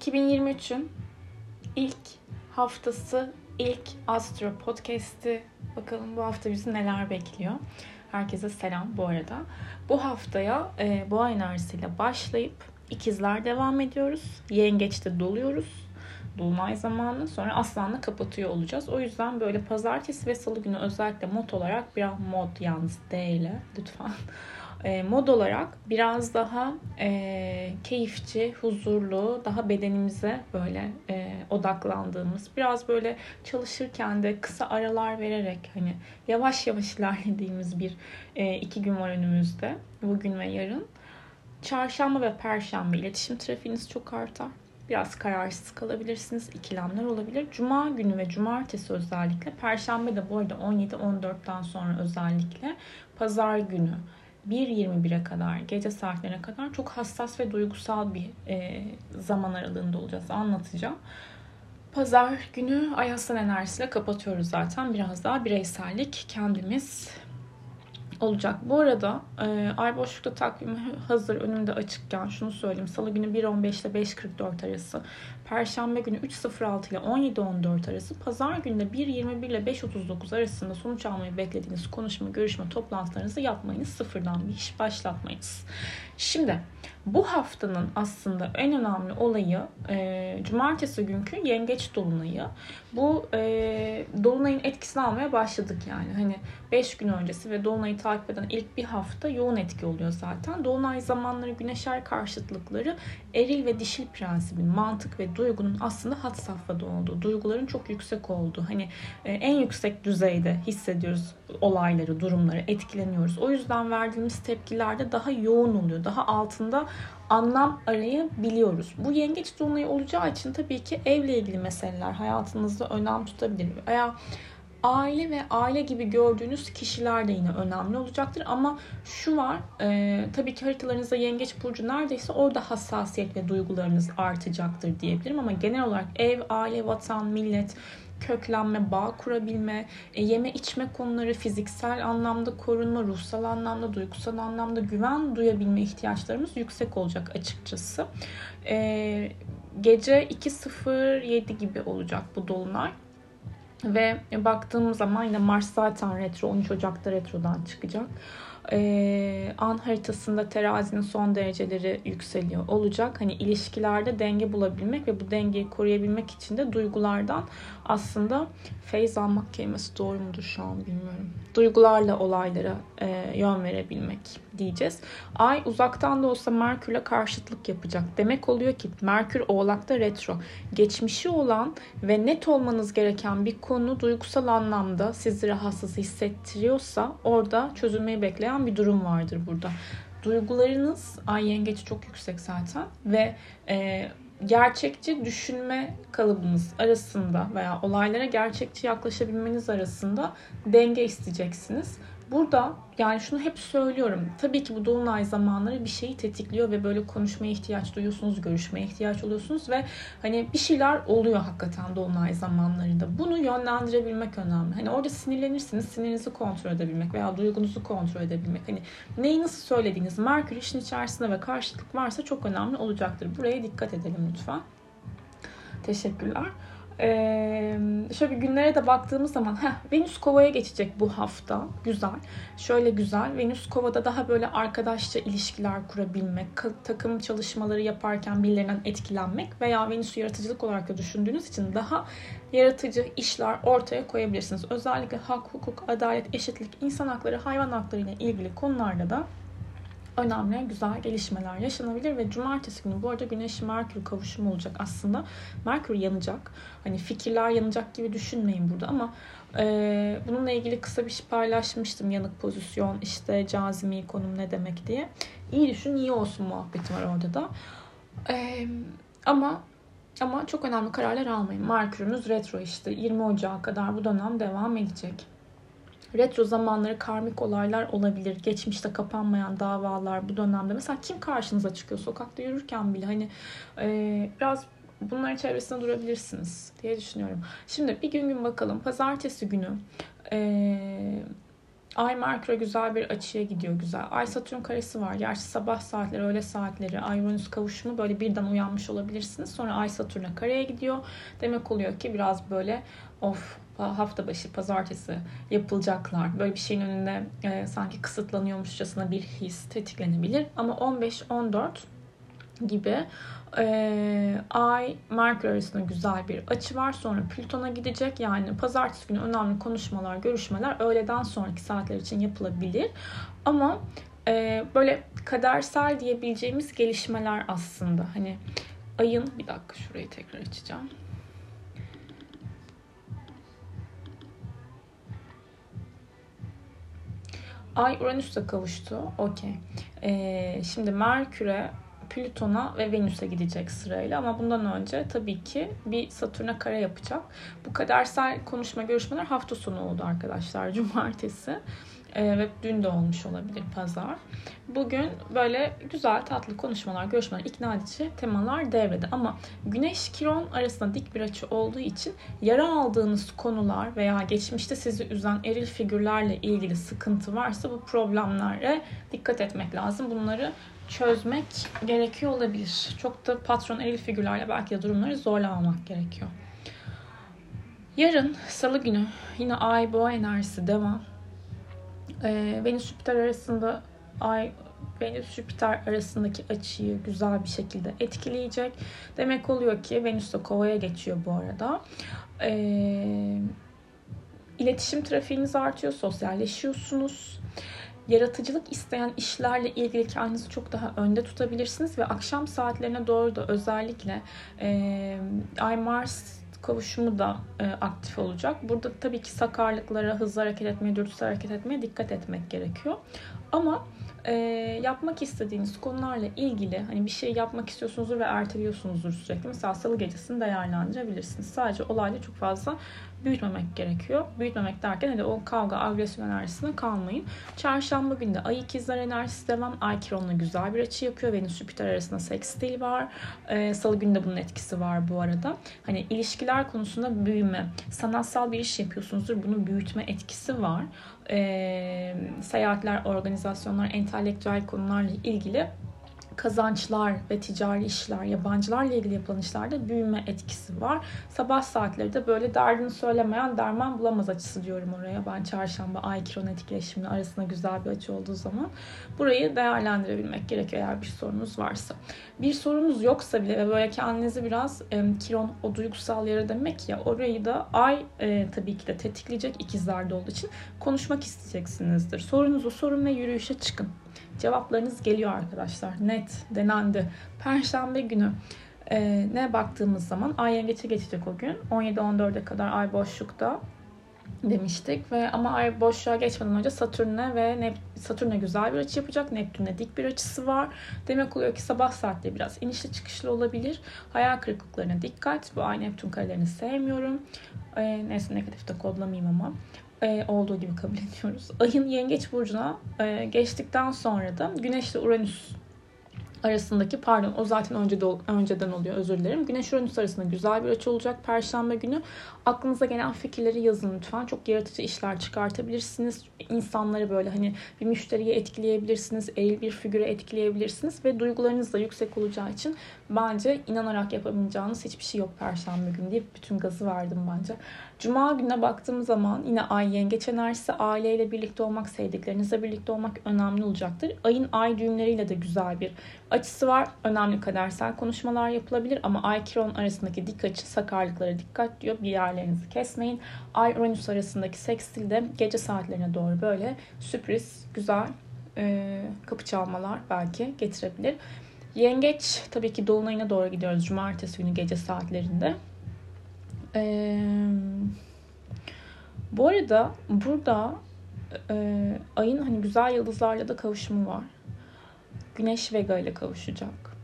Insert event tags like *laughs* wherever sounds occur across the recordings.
2023'ün ilk haftası, ilk Astro Podcast'i. Bakalım bu hafta bizi neler bekliyor. Herkese selam bu arada. Bu haftaya e, boğa enerjisiyle başlayıp ikizler devam ediyoruz. Yengeçte doluyoruz. Dolunay zamanı sonra aslanla kapatıyor olacağız. O yüzden böyle pazartesi ve salı günü özellikle mod olarak biraz mod yalnız D ile lütfen e, mod olarak biraz daha e, keyifçi, huzurlu, daha bedenimize böyle e, odaklandığımız, biraz böyle çalışırken de kısa aralar vererek hani yavaş yavaş *laughs* ilerlediğimiz bir e, iki gün var önümüzde. Bugün ve yarın. Çarşamba ve perşembe iletişim trafiğiniz çok artar. Biraz kararsız kalabilirsiniz. ikilemler olabilir. Cuma günü ve cumartesi özellikle. Perşembe de bu arada 17-14'ten sonra özellikle. Pazar günü 1.21'e kadar, gece saatlerine kadar çok hassas ve duygusal bir e, zaman aralığında olacağız. Anlatacağım. Pazar günü Ay Aslan enerjisiyle kapatıyoruz zaten. Biraz daha bireysellik kendimiz olacak. Bu arada e, ay boşlukta takvimi hazır önümde açıkken şunu söyleyeyim. Salı günü 1.15 ile 5.44 arası. Perşembe günü 3.06 ile 17.14 arası. Pazar günü de 1.21 ile 5.39 arasında sonuç almayı beklediğiniz konuşma, görüşme, toplantılarınızı yapmayınız. Sıfırdan bir iş başlatmayınız. Şimdi bu haftanın aslında en önemli olayı e, cumartesi günkü yengeç dolunayı. Bu e, dolunayın etkisini almaya başladık yani. Hani 5 gün öncesi ve dolunayı takip eden ilk bir hafta yoğun etki oluyor zaten. Dolunay zamanları güneşer karşıtlıkları eril ve dişil prensibin mantık ve duygunun aslında hat safhada olduğu, duyguların çok yüksek olduğu, hani e, en yüksek düzeyde hissediyoruz olayları, durumları, etkileniyoruz. O yüzden verdiğimiz tepkilerde daha yoğun oluyor, daha altında anlam arayabiliyoruz. Bu yengeç dolunayı olacağı için tabii ki evle ilgili meseleler hayatınızda önem tutabilir. Veya aile ve aile gibi gördüğünüz kişiler de yine önemli olacaktır. Ama şu var e, tabii ki haritalarınızda yengeç burcu neredeyse orada hassasiyet ve duygularınız artacaktır diyebilirim. Ama genel olarak ev, aile, vatan, millet, köklenme, bağ kurabilme, e, yeme içme konuları, fiziksel anlamda korunma, ruhsal anlamda, duygusal anlamda güven duyabilme ihtiyaçlarımız yüksek olacak açıkçası. E, gece 2.07 gibi olacak bu dolunay. Ve baktığım zaman yine Mars zaten retro 13 Ocak'ta retrodan çıkacak. Ee, an haritasında terazinin son dereceleri yükseliyor olacak. Hani ilişkilerde denge bulabilmek ve bu dengeyi koruyabilmek için de duygulardan aslında feyz almak kelimesi doğru mudur şu an bilmiyorum. Duygularla olaylara e, yön verebilmek diyeceğiz. Ay uzaktan da olsa Merkür'le karşıtlık yapacak. Demek oluyor ki Merkür Oğlak'ta retro. Geçmişi olan ve net olmanız gereken bir konu duygusal anlamda sizi rahatsız hissettiriyorsa orada çözülmeyi bekleyen bir durum vardır burada. Duygularınız ay yengeç çok yüksek zaten ve e, gerçekçi düşünme kalıbınız arasında veya olaylara gerçekçi yaklaşabilmeniz arasında denge isteyeceksiniz. Burada yani şunu hep söylüyorum. Tabii ki bu dolunay zamanları bir şeyi tetikliyor ve böyle konuşmaya ihtiyaç duyuyorsunuz, görüşmeye ihtiyaç oluyorsunuz ve hani bir şeyler oluyor hakikaten dolunay zamanlarında. Bunu yönlendirebilmek önemli. Hani orada sinirlenirsiniz, sinirinizi kontrol edebilmek veya duygunuzu kontrol edebilmek. Hani neyi nasıl söylediğiniz, Merkür işin içerisinde ve karşılık varsa çok önemli olacaktır. Buraya dikkat edelim lütfen. Teşekkürler. Ee, şöyle günlere de baktığımız zaman heh, Venüs Kova'ya geçecek bu hafta. Güzel. Şöyle güzel. Venüs Kova'da daha böyle arkadaşça ilişkiler kurabilmek, takım çalışmaları yaparken birilerinden etkilenmek veya Venüs'ü yaratıcılık olarak da düşündüğünüz için daha yaratıcı işler ortaya koyabilirsiniz. Özellikle hak, hukuk, adalet, eşitlik, insan hakları, hayvan hakları ile ilgili konularda da önemli, güzel gelişmeler yaşanabilir ve cumartesi günü bu arada Güneş Merkür kavuşumu olacak aslında. Merkür yanacak. Hani fikirler yanacak gibi düşünmeyin burada ama e, bununla ilgili kısa bir şey paylaşmıştım. Yanık pozisyon, işte cazimi konum ne demek diye. İyi düşün, iyi olsun muhabbeti var orada da. E, ama ama çok önemli kararlar almayın. Merkürümüz retro işte 20 Ocağı kadar bu dönem devam edecek. Retro zamanları karmik olaylar olabilir. Geçmişte kapanmayan davalar bu dönemde. Mesela kim karşınıza çıkıyor sokakta yürürken bile hani e, biraz bunların çevresinde durabilirsiniz diye düşünüyorum. Şimdi bir gün gün bakalım. Pazartesi günü e, Ay Merkür'e güzel bir açıya gidiyor güzel. Ay Satürn karesi var. Gerçi sabah saatleri, öğle saatleri, Ay Uranüs kavuşumu böyle birden uyanmış olabilirsiniz. Sonra Ay Satürn'e kareye gidiyor. Demek oluyor ki biraz böyle of hafta başı pazartesi yapılacaklar. Böyle bir şeyin önünde e, sanki kısıtlanıyormuşçasına bir his tetiklenebilir. Ama 15-14 gibi e, Ay Merkür arasında güzel bir açı var. Sonra Plüton'a gidecek. Yani pazartesi günü önemli konuşmalar, görüşmeler öğleden sonraki saatler için yapılabilir. Ama e, böyle kadersel diyebileceğimiz gelişmeler aslında. Hani ayın bir dakika şurayı tekrar açacağım. Ay Uranüs'le kavuştu. Okey. Ee, şimdi Merkür'e Plüton'a ve Venüs'e gidecek sırayla ama bundan önce tabii ki bir Satürn'e kare yapacak. Bu kadersel konuşma görüşmeler hafta sonu oldu arkadaşlar. *laughs* Cumartesi. Ee, ve dün de olmuş olabilir pazar. Bugün böyle güzel tatlı konuşmalar, görüşmeler, ikna edici temalar devrede. Ama Güneş Kiron arasında dik bir açı olduğu için yara aldığınız konular veya geçmişte sizi üzen eril figürlerle ilgili sıkıntı varsa bu problemlere dikkat etmek lazım. Bunları çözmek gerekiyor olabilir. Çok da patron eril figürlerle belki de durumları zorlamamak gerekiyor. Yarın salı günü yine ay boğa enerjisi devam. Ee, Venüs Jüpiter arasında ay Venüs Jüpiter arasındaki açıyı güzel bir şekilde etkileyecek. Demek oluyor ki Venüs de Kova'ya geçiyor bu arada. Ee, iletişim trafiğiniz artıyor, sosyalleşiyorsunuz yaratıcılık isteyen işlerle ilgili kendinizi çok daha önde tutabilirsiniz ve akşam saatlerine doğru da özellikle e, Ay Mars kavuşumu da e, aktif olacak. Burada tabii ki sakarlıklara, hızlı hareket etmeye, dürtüsel hareket etmeye dikkat etmek gerekiyor. Ama e, yapmak istediğiniz konularla ilgili hani bir şey yapmak istiyorsunuzdur ve erteliyorsunuzdur sürekli. Mesela salı gecesini değerlendirebilirsiniz. Sadece olayla çok fazla büyütmemek gerekiyor. Büyütmemek derken hani o kavga, agresyon enerjisine kalmayın. Çarşamba günü de Ay ikizler enerjisi devam. Ay Kiron'la güzel bir açı yapıyor. Venüs Jüpiter arasında sekstil var. Ee, Salı günü de bunun etkisi var bu arada. Hani ilişkiler konusunda büyüme. Sanatsal bir iş yapıyorsunuzdur. Bunun büyütme etkisi var. Ee, seyahatler, organizasyonlar, entelektüel konularla ilgili kazançlar ve ticari işler, yabancılarla ilgili yapılan işlerde büyüme etkisi var. Sabah saatleri de böyle derdini söylemeyen derman bulamaz açısı diyorum oraya. Ben çarşamba ay kiron etkileşimli arasında güzel bir açı olduğu zaman burayı değerlendirebilmek gerekiyor eğer bir sorunuz varsa. Bir sorunuz yoksa bile ve böyle kendinizi biraz e, kiron o duygusal yere demek ya orayı da ay e, tabii ki de tetikleyecek ikizlerde olduğu için konuşmak isteyeceksinizdir. Sorunuzu sorun ve yürüyüşe çıkın. Cevaplarınız geliyor arkadaşlar. Net, denendi. Perşembe günü e, ne baktığımız zaman ay yengeçe geçecek o gün. 17-14'e kadar ay boşlukta demiştik ve ama ay boşluğa geçmeden önce Satürn'e ve Nep Satürn'e güzel bir açı yapacak. Neptün'e dik bir açısı var. Demek oluyor ki sabah saatleri biraz inişli çıkışlı olabilir. Hayal kırıklıklarına dikkat. Bu ay Neptün karelerini sevmiyorum. E, neyse negatif de kodlamayayım ama e, olduğu gibi kabul ediyoruz. Ayın yengeç burcuna e, geçtikten sonra da Güneş Uranüs arasındaki pardon o zaten önce de, önceden oluyor özür dilerim. Güneş Uranüs arasında güzel bir açı olacak perşembe günü. Aklınıza gelen fikirleri yazın lütfen. Çok yaratıcı işler çıkartabilirsiniz. İnsanları böyle hani bir müşteriye etkileyebilirsiniz. Eril bir figüre etkileyebilirsiniz ve duygularınız da yüksek olacağı için bence inanarak yapamayacağınız hiçbir şey yok perşembe günü diye bütün gazı verdim bence. Cuma gününe baktığım zaman yine ay yengeç enerjisi aileyle birlikte olmak, sevdiklerinizle birlikte olmak önemli olacaktır. Ayın ay düğümleriyle de güzel bir açısı var. Önemli kadersel konuşmalar yapılabilir ama ay kiron arasındaki dik açı sakarlıklara dikkat diyor. Bir yerlerinizi kesmeyin. Ay Uranüs arasındaki sekstil de gece saatlerine doğru böyle sürpriz, güzel e, kapı çalmalar belki getirebilir. Yengeç tabii ki dolunayına doğru gidiyoruz cumartesi günü gece saatlerinde. Ee, bu arada burada e, ayın hani güzel yıldızlarla da kavuşumu var. Güneş Vega ile kavuşacak.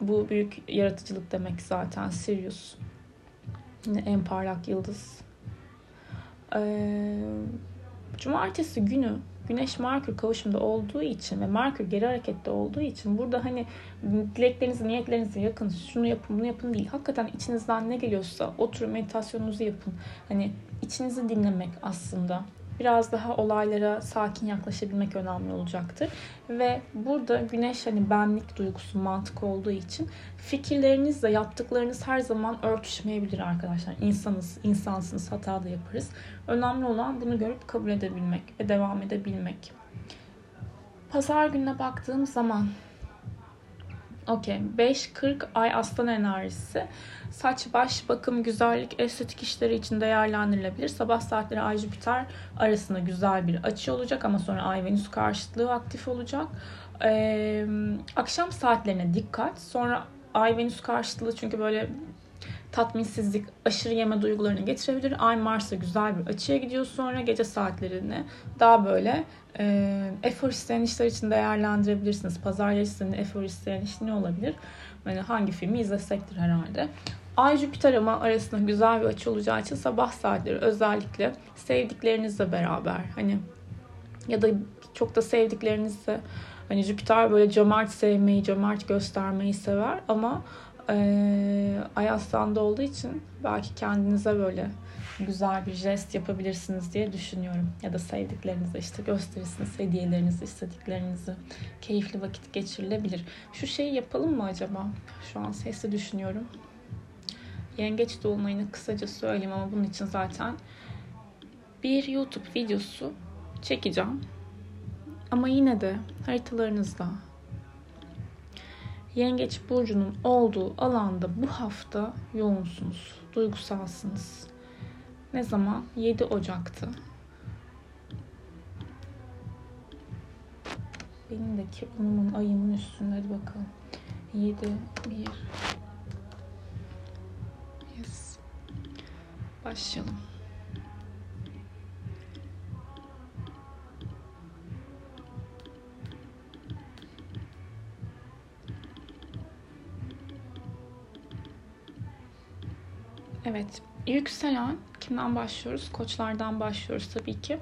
Bu büyük yaratıcılık demek zaten Sirius. En parlak yıldız. Ee, cumartesi günü Güneş Merkür kavuşumda olduğu için ve Merkür geri harekette olduğu için burada hani dileklerinizi, niyetlerinizi yakın, şunu yapın, bunu yapın değil. Hakikaten içinizden ne geliyorsa oturun meditasyonunuzu yapın. Hani içinizi dinlemek aslında biraz daha olaylara sakin yaklaşabilmek önemli olacaktır. Ve burada güneş hani benlik duygusu mantık olduğu için fikirlerinizle yaptıklarınız her zaman örtüşmeyebilir arkadaşlar. İnsanız, insansınız, hata da yaparız. Önemli olan bunu görüp kabul edebilmek ve devam edebilmek. Pazar gününe baktığım zaman Okey. 5-40 ay aslan enerjisi. Saç, baş, bakım, güzellik, estetik işleri için değerlendirilebilir. Sabah saatleri Ay Jüpiter arasında güzel bir açı olacak ama sonra Ay Venüs karşıtlığı aktif olacak. Ee, akşam saatlerine dikkat. Sonra Ay Venüs karşıtlığı çünkü böyle tatminsizlik, aşırı yeme duygularını getirebilir. Ay Mars'a güzel bir açıya gidiyor sonra gece saatlerini daha böyle e, efor isteyen işler için değerlendirebilirsiniz. Pazar yarışlarında efor isteyen iş ne olabilir? Yani hangi filmi izlesektir herhalde. Ay Jüpiter ama arasında güzel bir açı olacağı için sabah saatleri özellikle sevdiklerinizle beraber hani ya da çok da sevdiklerinizle hani Jüpiter böyle cömert sevmeyi, cömert göstermeyi sever ama e, Ay Aslan'da olduğu için belki kendinize böyle güzel bir jest yapabilirsiniz diye düşünüyorum. Ya da sevdiklerinize işte gösterirsiniz hediyelerinizi, istediklerinizi. Keyifli vakit geçirilebilir. Şu şeyi yapalım mı acaba? Şu an sesli düşünüyorum. Yengeç dolunayını kısaca söyleyeyim ama bunun için zaten bir YouTube videosu çekeceğim. Ama yine de haritalarınızda Yengeç burcunun olduğu alanda bu hafta yoğunsunuz, duygusalsınız. Ne zaman? 7 Ocak'tı. Benim de kibunumun ayımın üstünde. Hadi bakalım. 7, 1. Yes. Başlayalım. Evet. Yükselen kimden başlıyoruz? Koçlardan başlıyoruz tabii ki.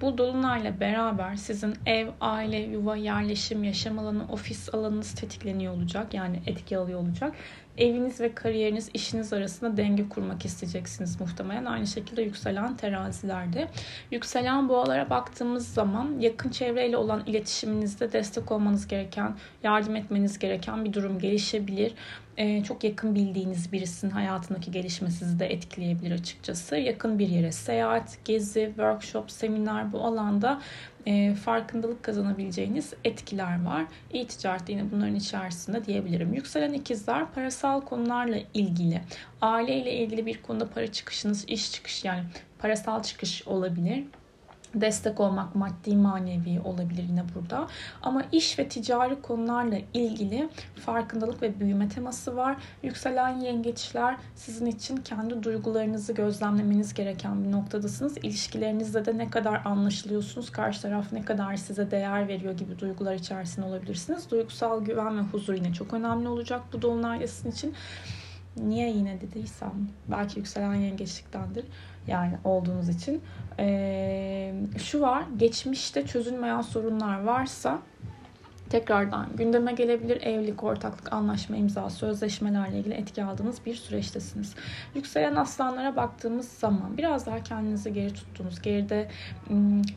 Bu dolunayla beraber sizin ev, aile, yuva, yerleşim, yaşam alanı, ofis alanınız tetikleniyor olacak. Yani etki alıyor olacak. Eviniz ve kariyeriniz, işiniz arasında denge kurmak isteyeceksiniz muhtemelen. Aynı şekilde yükselen terazilerde. Yükselen boğalara baktığımız zaman yakın çevreyle olan iletişiminizde destek olmanız gereken, yardım etmeniz gereken bir durum gelişebilir e, çok yakın bildiğiniz birisinin hayatındaki gelişme sizi de etkileyebilir açıkçası. Yakın bir yere seyahat, gezi, workshop, seminer bu alanda e, farkındalık kazanabileceğiniz etkiler var. İ-ticaret yine bunların içerisinde diyebilirim. Yükselen ikizler parasal konularla ilgili, aileyle ilgili bir konuda para çıkışınız, iş çıkış yani parasal çıkış olabilir destek olmak maddi manevi olabilir yine burada. Ama iş ve ticari konularla ilgili farkındalık ve büyüme teması var. Yükselen yengeçler sizin için kendi duygularınızı gözlemlemeniz gereken bir noktadasınız. İlişkilerinizde de ne kadar anlaşılıyorsunuz, karşı taraf ne kadar size değer veriyor gibi duygular içerisinde olabilirsiniz. Duygusal güven ve huzur yine çok önemli olacak bu dolunay için. Niye yine dediysem belki yükselen yengeçliktendir yani olduğunuz için. Ee, şu var geçmişte çözülmeyen sorunlar varsa tekrardan gündeme gelebilir. Evlilik, ortaklık, anlaşma, imza, sözleşmelerle ilgili etki aldığınız bir süreçtesiniz. Yükselen aslanlara baktığımız zaman biraz daha kendinizi geri tuttuğunuz, geride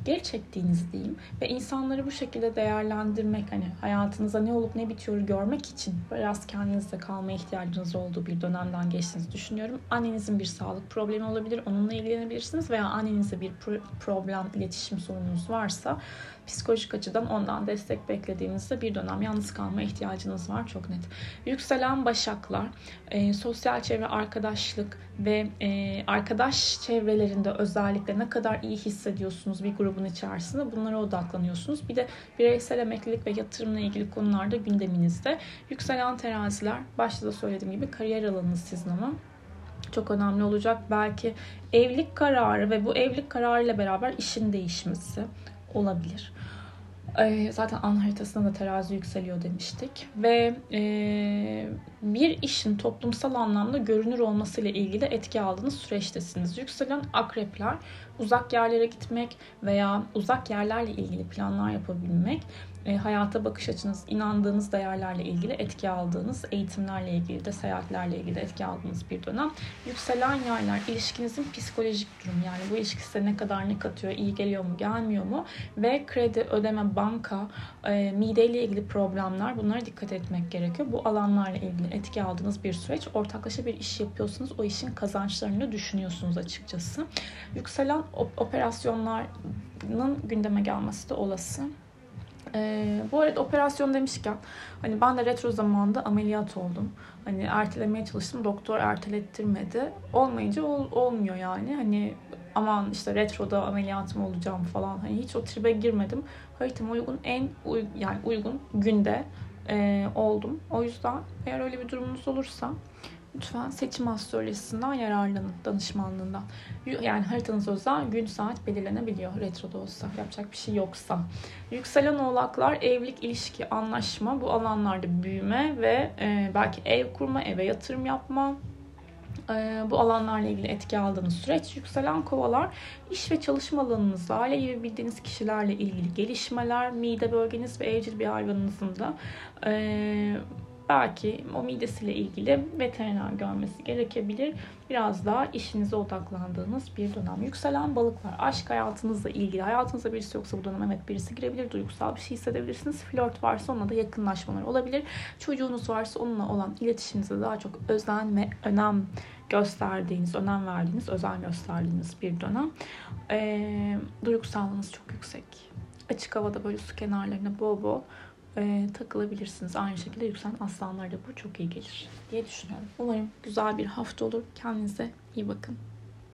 geri çektiğiniz diyeyim ve insanları bu şekilde değerlendirmek hani hayatınıza ne olup ne bitiyor görmek için biraz kendinizde kalmaya ihtiyacınız olduğu bir dönemden geçtiğinizi düşünüyorum. Annenizin bir sağlık problemi olabilir. Onunla ilgilenebilirsiniz veya annenizde bir problem, iletişim sorununuz varsa psikolojik açıdan ondan destek beklediğinizde bir dönem yalnız kalma ihtiyacınız var çok net. Yükselen başaklar, e, sosyal çevre, arkadaşlık ve e, arkadaş çevrelerinde özellikle ne kadar iyi hissediyorsunuz bir grubun içerisinde bunlara odaklanıyorsunuz. Bir de bireysel emeklilik ve yatırımla ilgili konularda gündeminizde. Yükselen teraziler, başta da söylediğim gibi kariyer alanınız sizin ama çok önemli olacak. Belki evlilik kararı ve bu evlilik kararıyla beraber işin değişmesi olabilir. Ee, zaten an haritasında da terazi yükseliyor demiştik. Ve e, bir işin toplumsal anlamda görünür olmasıyla ilgili etki aldığınız süreçtesiniz. Yükselen akrepler uzak yerlere gitmek veya uzak yerlerle ilgili planlar yapabilmek e, hayata bakış açınız, inandığınız değerlerle ilgili etki aldığınız, eğitimlerle ilgili de seyahatlerle ilgili de etki aldığınız bir dönem. Yükselen yaylar ilişkinizin psikolojik durumu yani bu ilişki size ne kadar ne katıyor, iyi geliyor mu, gelmiyor mu ve kredi, ödeme, banka, e, mideyle ilgili problemler bunlara dikkat etmek gerekiyor. Bu alanlarla ilgili etki aldığınız bir süreç. Ortaklaşa bir iş yapıyorsunuz. O işin kazançlarını düşünüyorsunuz açıkçası. Yükselen operasyonların gündeme gelmesi de olası. Ee, bu arada operasyon demişken hani ben de retro zamanında ameliyat oldum. Hani ertelemeye çalıştım. Doktor ertelettirmedi. Olmayınca ol, olmuyor yani. Hani aman işte retroda ameliyatım olacağım falan. Hani hiç o tribe girmedim. Haritama uygun en uy, yani uygun günde e, oldum. O yüzden eğer öyle bir durumunuz olursa lütfen seçim astrolojisinden yararlanın danışmanlığından. Yani haritanız özel gün saat belirlenebiliyor retroda olsa yapacak bir şey yoksa. Yükselen oğlaklar evlilik, ilişki, anlaşma bu alanlarda büyüme ve e, belki ev kurma, eve yatırım yapma, e, bu alanlarla ilgili etki aldığınız süreç yükselen kovalar iş ve çalışma alanınızda aile gibi bildiğiniz kişilerle ilgili gelişmeler mide bölgeniz ve evcil bir hayvanınızın da e, belki o midesiyle ilgili veteriner görmesi gerekebilir. Biraz daha işinize odaklandığınız bir dönem. Yükselen balıklar, aşk hayatınızla ilgili. Hayatınızda birisi yoksa bu dönem evet birisi girebilir. Duygusal bir şey hissedebilirsiniz. Flört varsa onunla da yakınlaşmalar olabilir. Çocuğunuz varsa onunla olan iletişiminize daha çok özen ve önem gösterdiğiniz, önem verdiğiniz, özen gösterdiğiniz bir dönem. E, duygusallığınız çok yüksek. Açık havada böyle su kenarlarına bol bol e, takılabilirsiniz. Aynı şekilde yükselen aslanlarda bu çok iyi gelir diye düşünüyorum. Umarım güzel bir hafta olur. Kendinize iyi bakın.